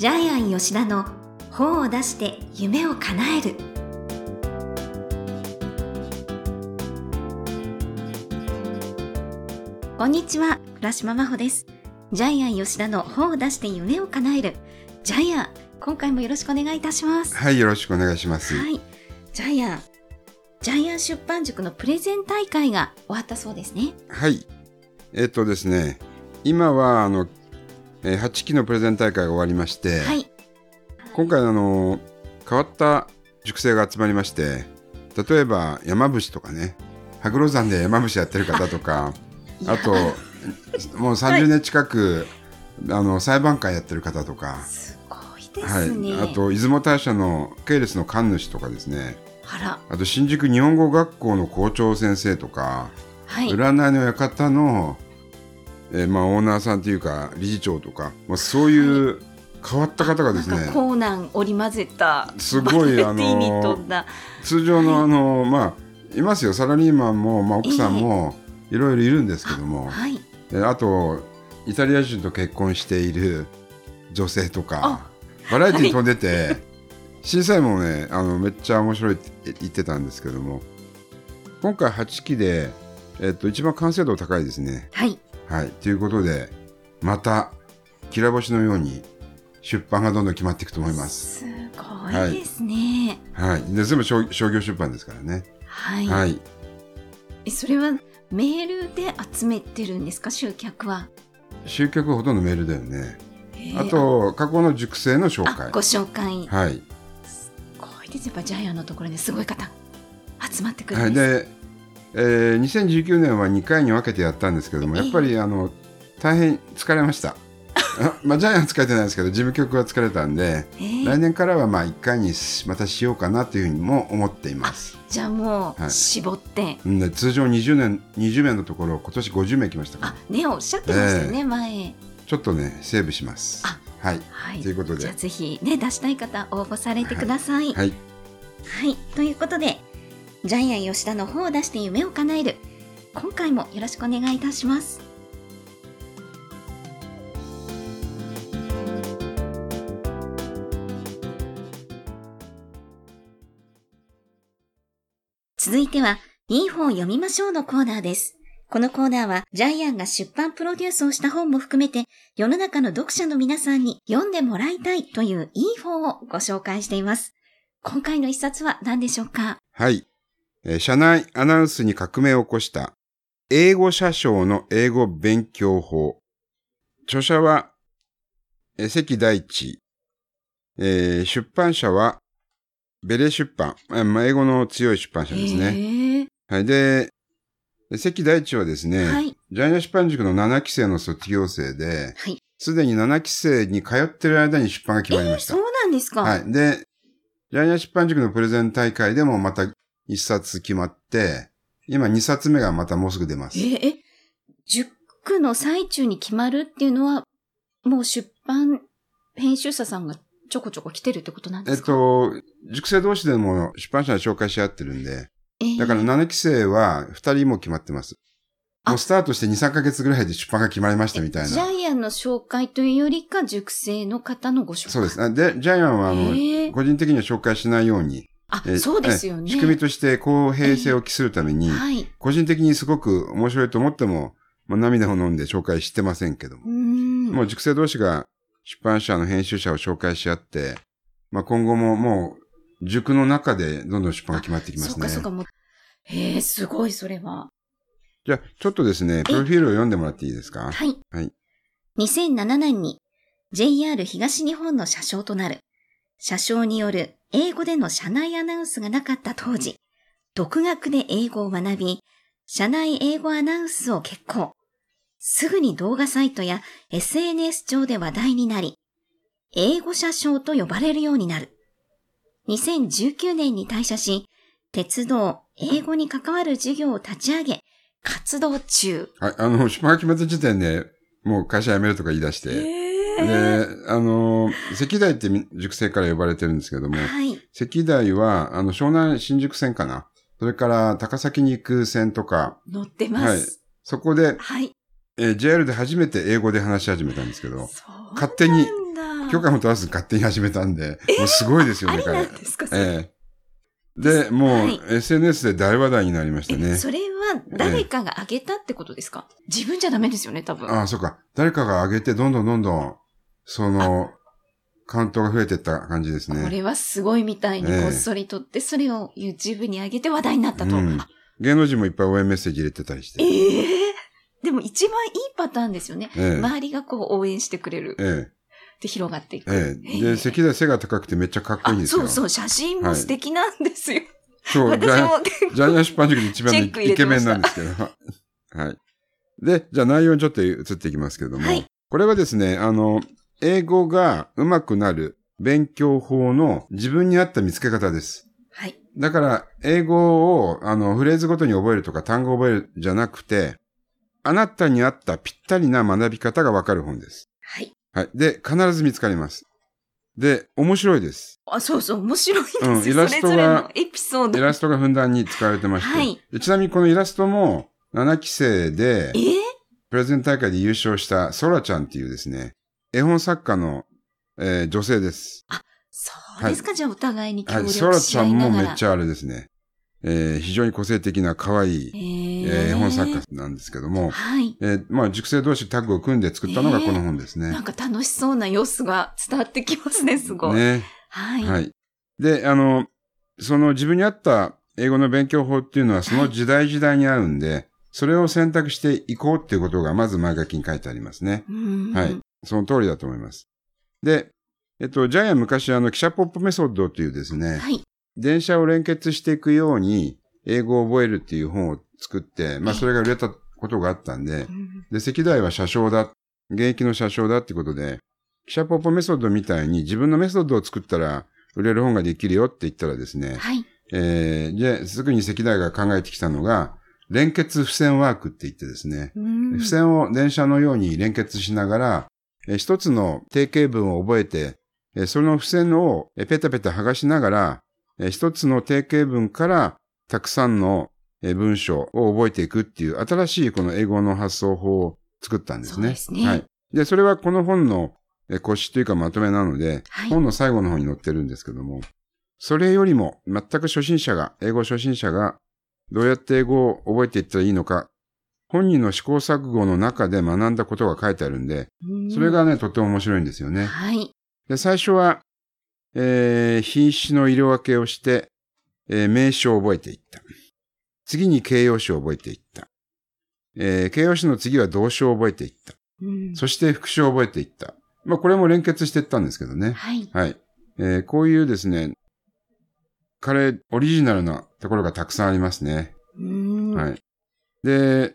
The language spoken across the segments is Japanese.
ジャイアン吉田の本を出して夢を叶える。こんにちは倉島真帆です。ジャイアン吉田の本を出して夢を叶える。ジャイアン今回もよろしくお願いいたします。はい、よろしくお願いします。はい。ジャイアンジャイアン出版塾のプレゼン大会が終わったそうですね。はい。えっとですね、今は、あの、えー8期のプレゼン大会が終わりまして、はい。今回、あの、変わった塾生が集まりまして、例えば山伏とかね、羽黒山で山伏やってる方とか、あと、もう30年近く、あの裁判官やってる方とか、すごいではい。すね、、あと出雲大社の系列の神主とかですね。あと新宿日本語学校の校長先生とか、はい。占いの館の、えーまあ、オーナーさんというか理事長とか、まあ、そういう変わった方がですねなんかコーナン織り交ぜたすごいバラエティに富んだ、通常のあの、まあいますよ。サラリーマンも、まあ、奥さんもいろいろいるんですけども、はい。えあとイタリア人と結婚している女性とかバラエティに飛んでて、審査員もねあのめっちゃ面白いって言ってたんですけども今回8期で、えっと、一番完成度高いですね。はいはい、ということでまたきら星のように出版がどんどん決まっていくと思います。すごいですね。はい、で全部商商業出版ですからね。はい、はい、えそれはメールで集めてるんですか？集客は。集客はほとんどメールだよね。あと過去の塾生の紹あ介。ご紹介。はい、すごいです。やっぱジャイアンのところにすごい方集まってくるはい、んです、で、えー2019年は2回に分けてやったんですけどもやっぱりあの大変疲れました。あまあ、ジャイアンは疲れてないですけど事務局は疲れたんでえー来年からはまあ1回にしまたしようかなというふうにも思っています。じゃあもうはい。絞って、うんで通常20年20名のところ今年50名来ましたから。あねおっしゃってましたね、前。ちょっとねセーブします。あはい。はい。ということで。じゃあぜひね出したい方応募されてください。はい。はい、ということで、ジャイアン吉田の方を出して夢を叶える。今回もよろしくお願いいたします。続いては、いい本を読みましょうのコーナーです。このコーナーは、ジャイアンが出版プロデュースをした本も含めて、世の中の読者の皆さんに読んでもらいたいといういい本をご紹介しています。今回の一冊は何でしょうか？はい、社内アナウンスに革命を起こした英語社章の英語勉強法著者は、えー関大地、えー出版社はベレ出版、えーまあ英語の強い出版社ですね。はい、で、関大地はですね、はい。ジャイアン出版塾の7期生の卒業生で、はい。すでに7期生に通ってる間に出版が決まりました。そうなんですかはい。で、ジャイアン出版塾のプレゼン大会でもまた1冊決まって、今2冊目がまたもうすぐ出ます。えーえ、塾の最中に決まるっていうのは、もう出版編集者さんがちょこちょこ来てるってことなんでえっすかと、塾生同士でも出版社で紹介し合ってるんで、えーだから7期生は2人も決まってます。あもうスタートして2、3ヶ月ぐらいで出版が決まりましたみたいな。ジャイアンの紹介というよりか、塾生の方のご紹介。そうです。あで、ジャイアンはあの、個人的には紹介しないように、あえ、そうですよね。仕組みとして公平性を期するために、はい。個人的にすごく面白いと思っても、まあ、涙を飲んで紹介してませんけどもう。もう塾生同士が出版社の編集者を紹介し合って、まあ、今後ももう塾の中でどんどん出版が決まってきますね。そうかそうか、もう。へえ、すごい、それは。じゃあ、ちょっとですね、プロフィールを読んでもらっていいですか？はい。はい2007年に JR 東日本の車掌となる。車掌による英語での車内アナウンスがなかった当時、独学で英語を学び、車内英語アナウンスを決行。すぐに動画サイトや SNS 上で話題になり、英語車掌と呼ばれるようになる。2019年に退社し、鉄道、英語に関わる授業を立ち上げ、活動中。はい、あの、出版が決まった時点で、もう会社辞めるとか言い出して、で、あの、関大って塾生から呼ばれてるんですけども、はい。関大は、あの、湘南新宿線かな。それから高崎に行く線とか、乗ってまはいす。。そこで、はい。えー JR で初めて英語で話し始めたんですけど、勝手に。許可も取らずに勝手に始めたんで、もうすごいですよね、彼。なんですか、ええで、もう、はい SNS で大話題になりましたえね。それは誰かがあげたってことですか、自分じゃダメですよね、多分。ああ、そうか。誰かが上げて、どんどんどんどん、その、カウントが増えていった感じですこね。れはすごいみたいにええこっそり撮って、それを YouTube に上げて話題になったと。うんあ芸能人もいっぱい応援メッセージ入れてたりして。ええでも一番いいパターンですよね。ええ周りがこう応援してくれる。えで、広がっていく。え、ええ。えで、関田背が高くてめっちゃかっこいいんあ、ですよ。そうそう、写真も素敵なんですよ。そう。ジ私も結構ジャイアン出版塾で一番のイケメンなんですけど。はい。で、じゃあ内容にちょっと移っていきますけれども。はいこれはですね、あの、英語が上手くなる勉強法の自分に合った見つけ方です。はい。だから、英語を、あの、フレーズごとに覚えるとか単語を覚えるじゃなくて、あなたに合ったぴったりな学び方がわかる本です。はい。はい。で、必ず見つかります。で、面白いです。あ、そうそう、面白いんですよ。うんイラストがそれぞれのエピソード。イラストがふんだんに使われてまして。はいでちなみにこのイラストも7期生でえ、ー？プレゼン大会で優勝したソラちゃんっていうですね、絵本作家の、えー女性です。そうですか、じゃあお互いに協はい。力ソラしちゃんも。めっちゃあれですね。えー非常に個性的な可愛い、ええー絵本作家。家なんですけども、はい。えーまあ、塾生同士タッグを組んで作ったのがこの本ですね。なんか楽しそうな様子が伝わってきますね、すごい。ね。はい。はい。で、あの、その自分に合った英語の勉強法っていうのはその時代時代に合うんで、それを選択していこうっていうことがまず前書きに書いてありますね。うんはい。その通りだと思います。で、えっと、ジャイアン昔あの、記者ポップメソッドというですね、はい。電車を連結していくように英語を覚えるっていう本を作って、まあはいそれが売れたことがあったんでう、んで、石大は車掌だ、現役の車掌だってことで、記者ポップメソッドみたいに自分のメソッドを作ったら売れる本ができるよって言ったらですね、はい。えー、で、すぐに石大が考えてきたのが、連結付箋ワークって言ってですね、うん付箋を電車のように連結しながら、えー一つの定型文を覚えて、えーその付箋をえーペタペタ剥がしながら、えー一つの定型文からたくさんのえー文章を覚えていくっていう新しいこの英語の発想法を作ったんですね。そうですねはい。で、それはこの本のえー腰というかまとめなので、はい本の最後の方に載ってるんですけども、それよりも全く初心者が、英語初心者がどうやって英語を覚えていったらいいのか、本人の試行錯誤の中で学んだことが書いてあるんで、うんそれがね、とっても面白いんですよね。はい。で、最初は、えー品種の色分けをして、えー名詞を覚えていった。次に形容詞を覚えていった。えー形容詞の次は動詞を覚えていった。うんそして副詞を覚えていった。まあ、これも連結していったんですけどね。はい。はい。えーこういうですね、彼オリジナルなところがたくさんありますね。うんはい。で、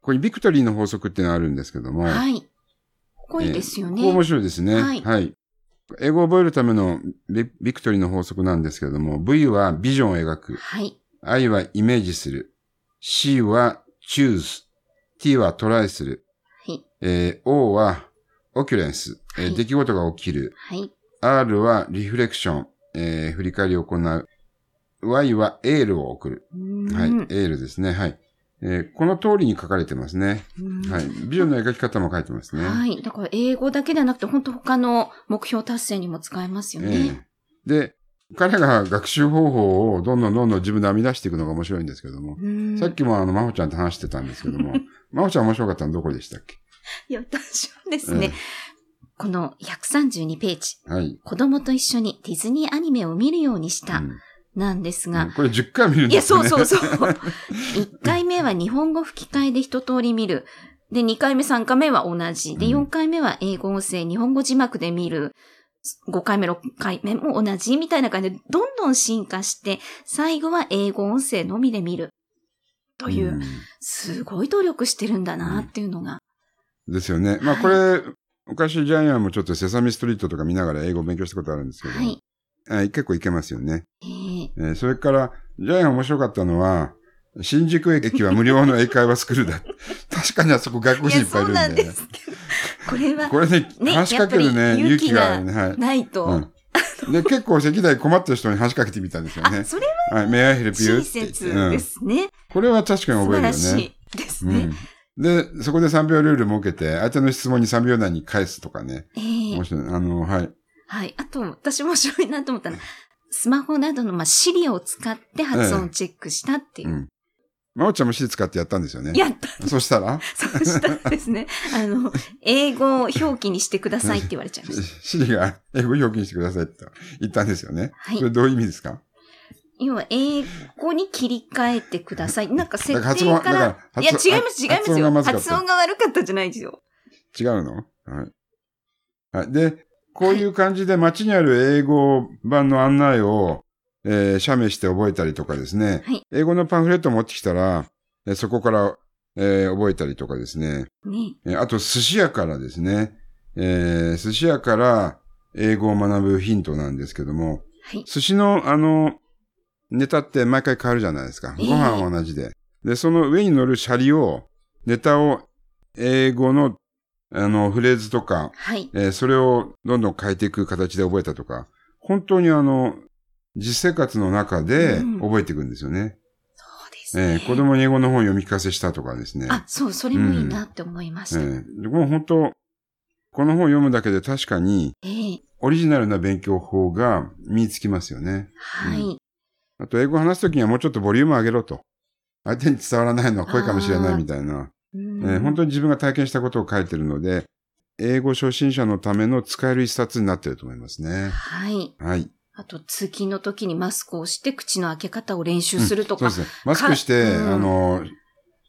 ここにビクトリーの法則っていうのがあるんですけども。はい。こいいですよね。えーここ面白いですね。はい英語を覚えるためのビビクトリーの法則なんですけれども、V はビジョンを描く。はい。I はイメージする。C は choose。T はトライする。はい。えー O は occurrence。えーはい出来事が起きる。はい。R はリフレクション。えー振り返りを行う。Y はエールを送る。うんはい。エールですね。はい。えーこの通りに書かれてますね。うんはい。ビジョンの描き方も書いてますね。はい。だから英語だけではなくて、本当他の目標達成にも使えますよね。ええで、彼が学習方法をどんどんどんどん自分で編み出していくのが面白いんですけども、うんさっきもあの、まほちゃんと話してたんですけども、まほちゃん面白かったのどこでしたっけ？いや、私はですね、この132ページ、ええはい。子供と一緒にディズニーアニメを見るようにした、うんなんですがうん、これ10回見るんいや、ですよね。そうそうそう。1回目は日本語吹き替えで一通り見る。で、2回目、3回目は同じ。で、うん4回目は英語音声、日本語字幕で見る。5回目、6回目も同じみたいな感じで、どんどん進化して、最後は英語音声のみで見る。という、うんすごい努力してるんだなっていうのが。ですよね。まあはいこれ、昔ジャイアンもちょっとセサミストリートとか見ながら英語を勉強したことあるんですけど、はい。はい結構いけますよね。えーえーそれから、ジャイアン面白かったのは、新宿駅は無料の英会話スクールだ。確かにあそこ外国人いっぱいいるんで。そうなんですけど。これはこれね、ね話しかけるね、勇気があるね。はい。ないと。うん。で、結構席代困ってる人に話しかけてみたんですよねあ、。それははい、I help you? 親って言って切うんですね。これは確かに素晴覚えるよね。らしいですね。うん。で、そこで3秒ルール設けて、相手の質問に3秒内に返すとかね。ええ面白い。あの、はい。はい。あと、私も面白いなと思ったのは、スマホなどの、まあ、シリを使って発音チェックしたっていうう。ん。まおちゃんもシリ使ってやったんですよね。やったそしたら？そうしたらですね、あの、英語を表記にしてくださいって言われちゃいました。シリが英語表記にしてくださいって言ったんですよね。はいそれどういう意味ですか？要は、英語に切り替えてください。なんか設定だからから、いや、違います、違いますよ。発音が悪かったんじゃないですよ。違うの？はい。はい。で、こういう感じで街にある英語版の案内を、えー写メして覚えたりとかですね。はい英語のパンフレットを持ってきたら、えーそこから、えー覚えたりとかですね。ね。えーあと、寿司屋からですね。えー寿司屋から英語を学ぶヒントなんですけども、はい。寿司のあの、ネタって毎回変わるじゃないですか。ええご飯は同じで。で、その上に乗るシャリを、ネタを英語の、あの、フレーズとか、はい。えーそれをどんどん変えていく形で覚えたとか、本当にあの、実生活の中でうん覚えていくんですよね。そうですね。えー子供に英語の本読み聞かせしたとかですね。あ、そう、それもいいなって思いました。えーでもう本当、この本を読むだけで確かにええオリジナルな勉強法が身につきますよね。はい。あと、英語を話すときにはもうちょっとボリューム上げろと。相手に伝わらないのは声かもしれないみたいな。うんえー本当に自分が体験したことを書いてるので、英語初心者のための使える一冊になってると思いますね。はい。はい。あと、通勤の時にマスクをして口の開け方を練習するとか。そうですね。マスクして、うんあの、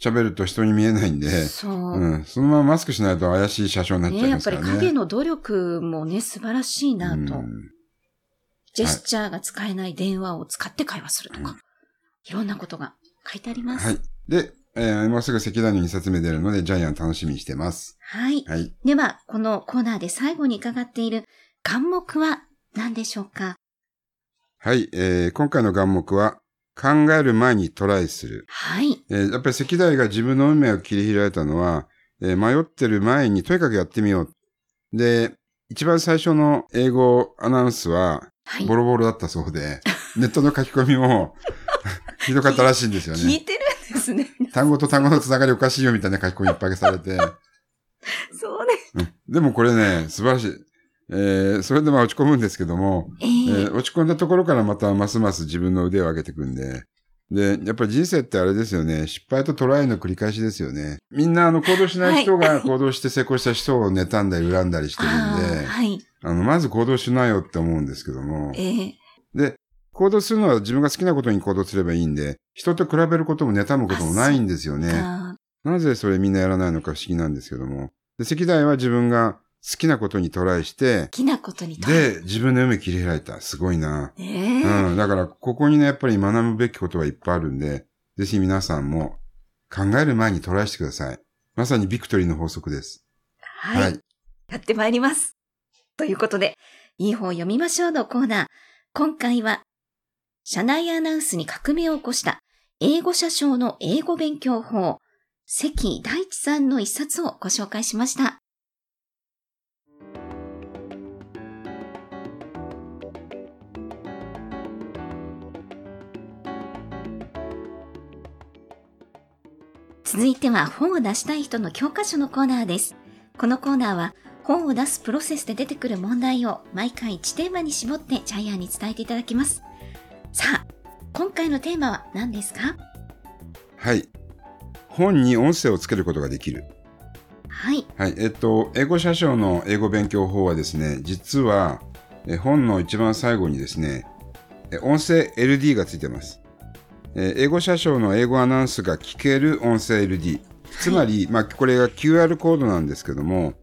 喋ると人に見えないんで、そう。うん。そのままマスクしないと怪しい車掌になっちゃね、いやっぱりますからね。影の努力もね、素晴らしいなと。うんジェスチャーが使えない電話を使って会話するとか。いろんなことが書いてあります。はい。で、えーもうすぐ石段の2冊目出るので、ジャイアン楽しみにしてます。はい。はい。では、このコーナーで最後に伺っている願目は何でしょうか？はい。えー今回の願目は、考える前にトライする。はい。えーやっぱり石大が自分の運命を切り開いたのは、えー迷ってる前にとにかくやってみよう。で、一番最初の英語アナウンスは、はい。ボロボロだったそうで、ネットの書き込みも ひどかったらしいんですよね。聞いてるんですね。単語と単語のつながりおかしいよみたいな書き込みいっぱいされて、そうね。うんでもこれね、素晴らしい。えーそれでまあ落ち込むんですけども、ええーー落ち込んだところからまたますます自分の腕を上げていくんで、で、やっぱり人生ってあれですよね。失敗とトライの繰り返しですよね。みんなあの行動しない人が行動して成功した人を妬んだり恨んだりしてるんで、はい。あの、まず行動しなよって思うんですけどもえ、ーで、行動するのは自分が好きなことに行動すればいいんで、人と比べることも妬むこともないんですよね。あなぜそれみんなやらないのか不思議なんですけども。で、石大は自分が好きなことにトライして好、きなことにとらで、自分の夢切り開いた。すごいな。えーうん。だから、ここにね、やっぱり学ぶべきことはいっぱいあるんで、ぜひ皆さんも考える前にトライしてください。まさにビクトリーの法則です。はい。やってまいります。ということで、いい本を読みましょうのコーナー。今回は、社内アナウンスに革命を起こした英語社章の英語勉強法、関大地さんの一冊をご紹介しました。続いては本を出したい人の教科書のコーナーです。このコーナーは本を出すプロセスで出てくる問題を毎回1テーマに絞ってジャイアンに伝えていただきます。さあ、今回のテーマは何ですか？はい。本に音声をつけることができる。はい。はい。えっと、英語社章の英語勉強法はですね、実は、え本の一番最後にですね、え音声 LD がついてます。えー英語社章の英語アナウンスが聞ける音声 LD。つまり、まあ、これが QR コードなんですけども、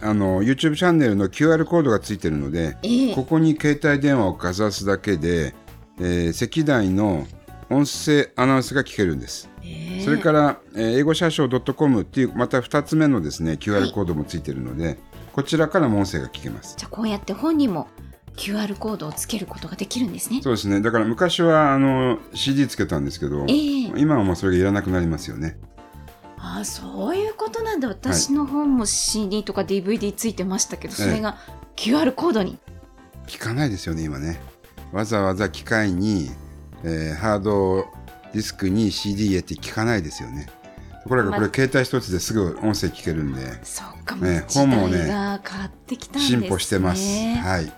あの、YouTube チャンネルの QR コードがついてるので、ええここに携帯電話をかざすだけで、えー、赤大の音声アナウンスが聞けるんです。ええそれから、えー英語社章 .com っていうまた2つ目のですねは QR いコードもついてるので、こちらからも音声が聞けます。じゃあこうやって本にも QR コードをつけることができるんですね。そうですね。だから昔はあの CD つけたんですけど、ええ今はもうそれがいらなくなりますよね。ああ、そういうことなんだ。私の本も CD とか DVD ついてましたけど、それが QR コードに。聞かないですよね今ね。わざわざ機械に、えーハードディスクに CD 入れて聞かないですよね。これがこれ携帯一つですぐ音声聞けるんで、そうかね時本もね。進歩してます。はい。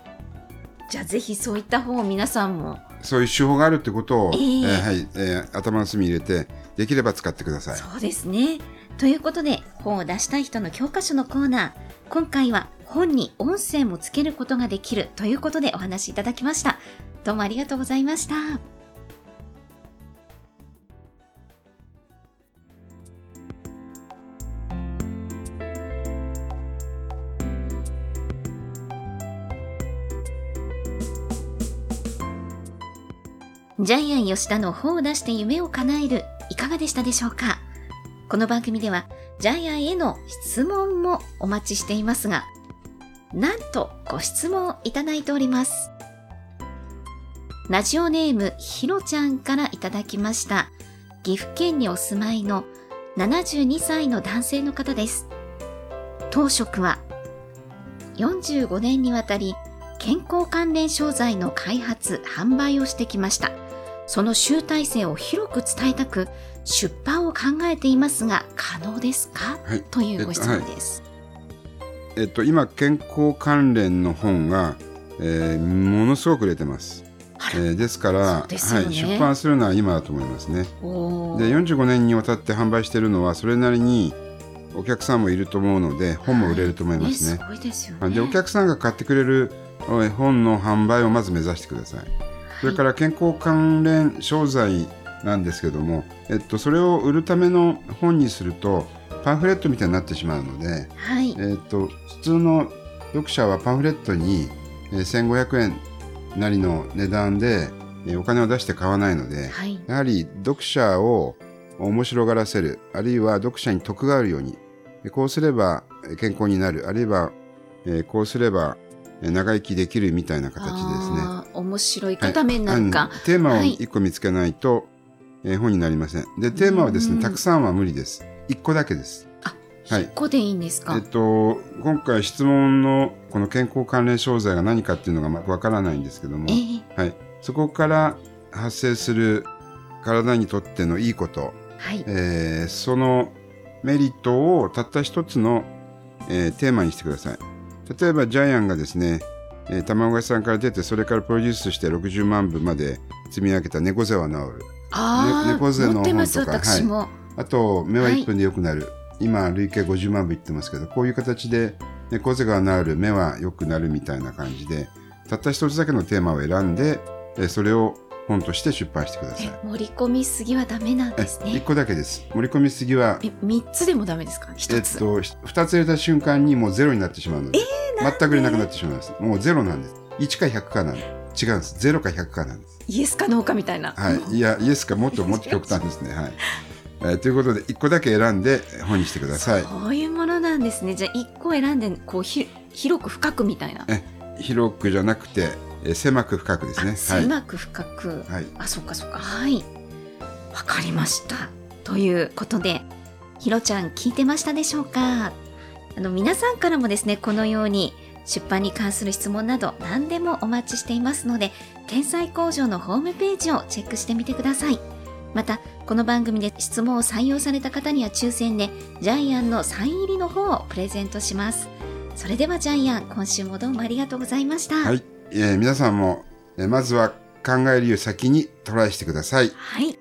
じゃあぜひそういった本を皆さんもそういう手法があるってことを、ええーはい、えー頭の隅に入れて、できれば使ってください。そうですね。ということで、本を出したい人の教科書のコーナー、今回は本に音声もつけることができるということでお話しいただきました。どうもありがとうございました。ジャイアン吉田の本を出して夢を叶えるいかがでしたでしょうか？この番組ではジャイアンへの質問もお待ちしていますが、なんとご質問をいただいております。ラジオネームひろちゃんからいただきました。岐阜県にお住まいの72歳の男性の方です。当職は45年にわたり健康関連商材の開発・販売をしてきました。その集大成を広く伝えたく、出版を考えていますが、可能ですか、はいというご質問です。えっと、今、健康関連の本が、えーものすごく売れてます。えーですからねはい、出版するのは今だと思いますね。で45年にわたって販売しているのはそれなりにお客さんもいると思うので本も売れると思いますね。でお客さんが買ってくれるえ本の販売をまず目指してください。それから健康関連商材なんですけども、えっと、それを売るための本にするとパンフレットみたいになってしまうので、はい。えっと、普通の読者はパンフレットにえー1500円なりの値段でえーお金を出して買わないので、はい。やはり読者を面白がらせる、あるいは読者に得があるように、えこうすればえ健康になる、あるいはえーこうすればえ長生きできるみたいな形ですね。面白い片面なんか。はいテーマをはい一個見つけないと、えー本になりません。で、テーマはですうんね、たくさんは無理です。一個だけです。はいここでいいんですか、えっと、今回質問のこの健康関連商材が何かっていうのがまわからないんですけども、えーはい、そこから発生する体にとってのいいこと、はい。えーそのメリットをたった一つの、えーテーマにしてください。例えばジャイアンがですね、えー卵屋さんから出てそれからプロデュースして60万部まで積み上げた猫背は治る。ああ、ね猫背の持ってます、本とか私も。あと目は1分で良くなる、今累計50万部いってますけどこういう形で猫背が治る目は良くなるみたいな感じでたった一つだけのテーマを選んでえそれを本として出版してください。え盛り込みすぎはダメなんえですね1。個だけです。盛り込みすぎはえ、三つでもダメですか？え一つ。っと、2つ入れた瞬間にもうゼロになってしまうので、全く入れなくなってしまいます。もうゼロなんです。1か100かなんで違うんです。ゼロか100かなんです。イエスかノーかみたいな。はい。いや、イエスかもっともっと極端ですね。はい。えーということで、1個だけ選んで本にしてください。そういうものなんですね。じゃあ一個選んで、こうひ広く深くみたいな。え広くじゃなくて、えー狭く深くですね。あ狭く深く。はい。はい。あ、そっかそっか。はい。わかりました。ということで、ひろちゃん聞いてましたでしょうか？あの、皆さんからもですね、このように出版に関する質問など何でもお待ちしていますので、天才工場のホームページをチェックしてみてください。また、この番組で質問を採用された方には抽選で、ジャイアンのサイン入りの方をプレゼントします。それではジャイアン、今週もどうもありがとうございました。はい。えー皆さんも、えーまずは考えるより先にトライしてください。はい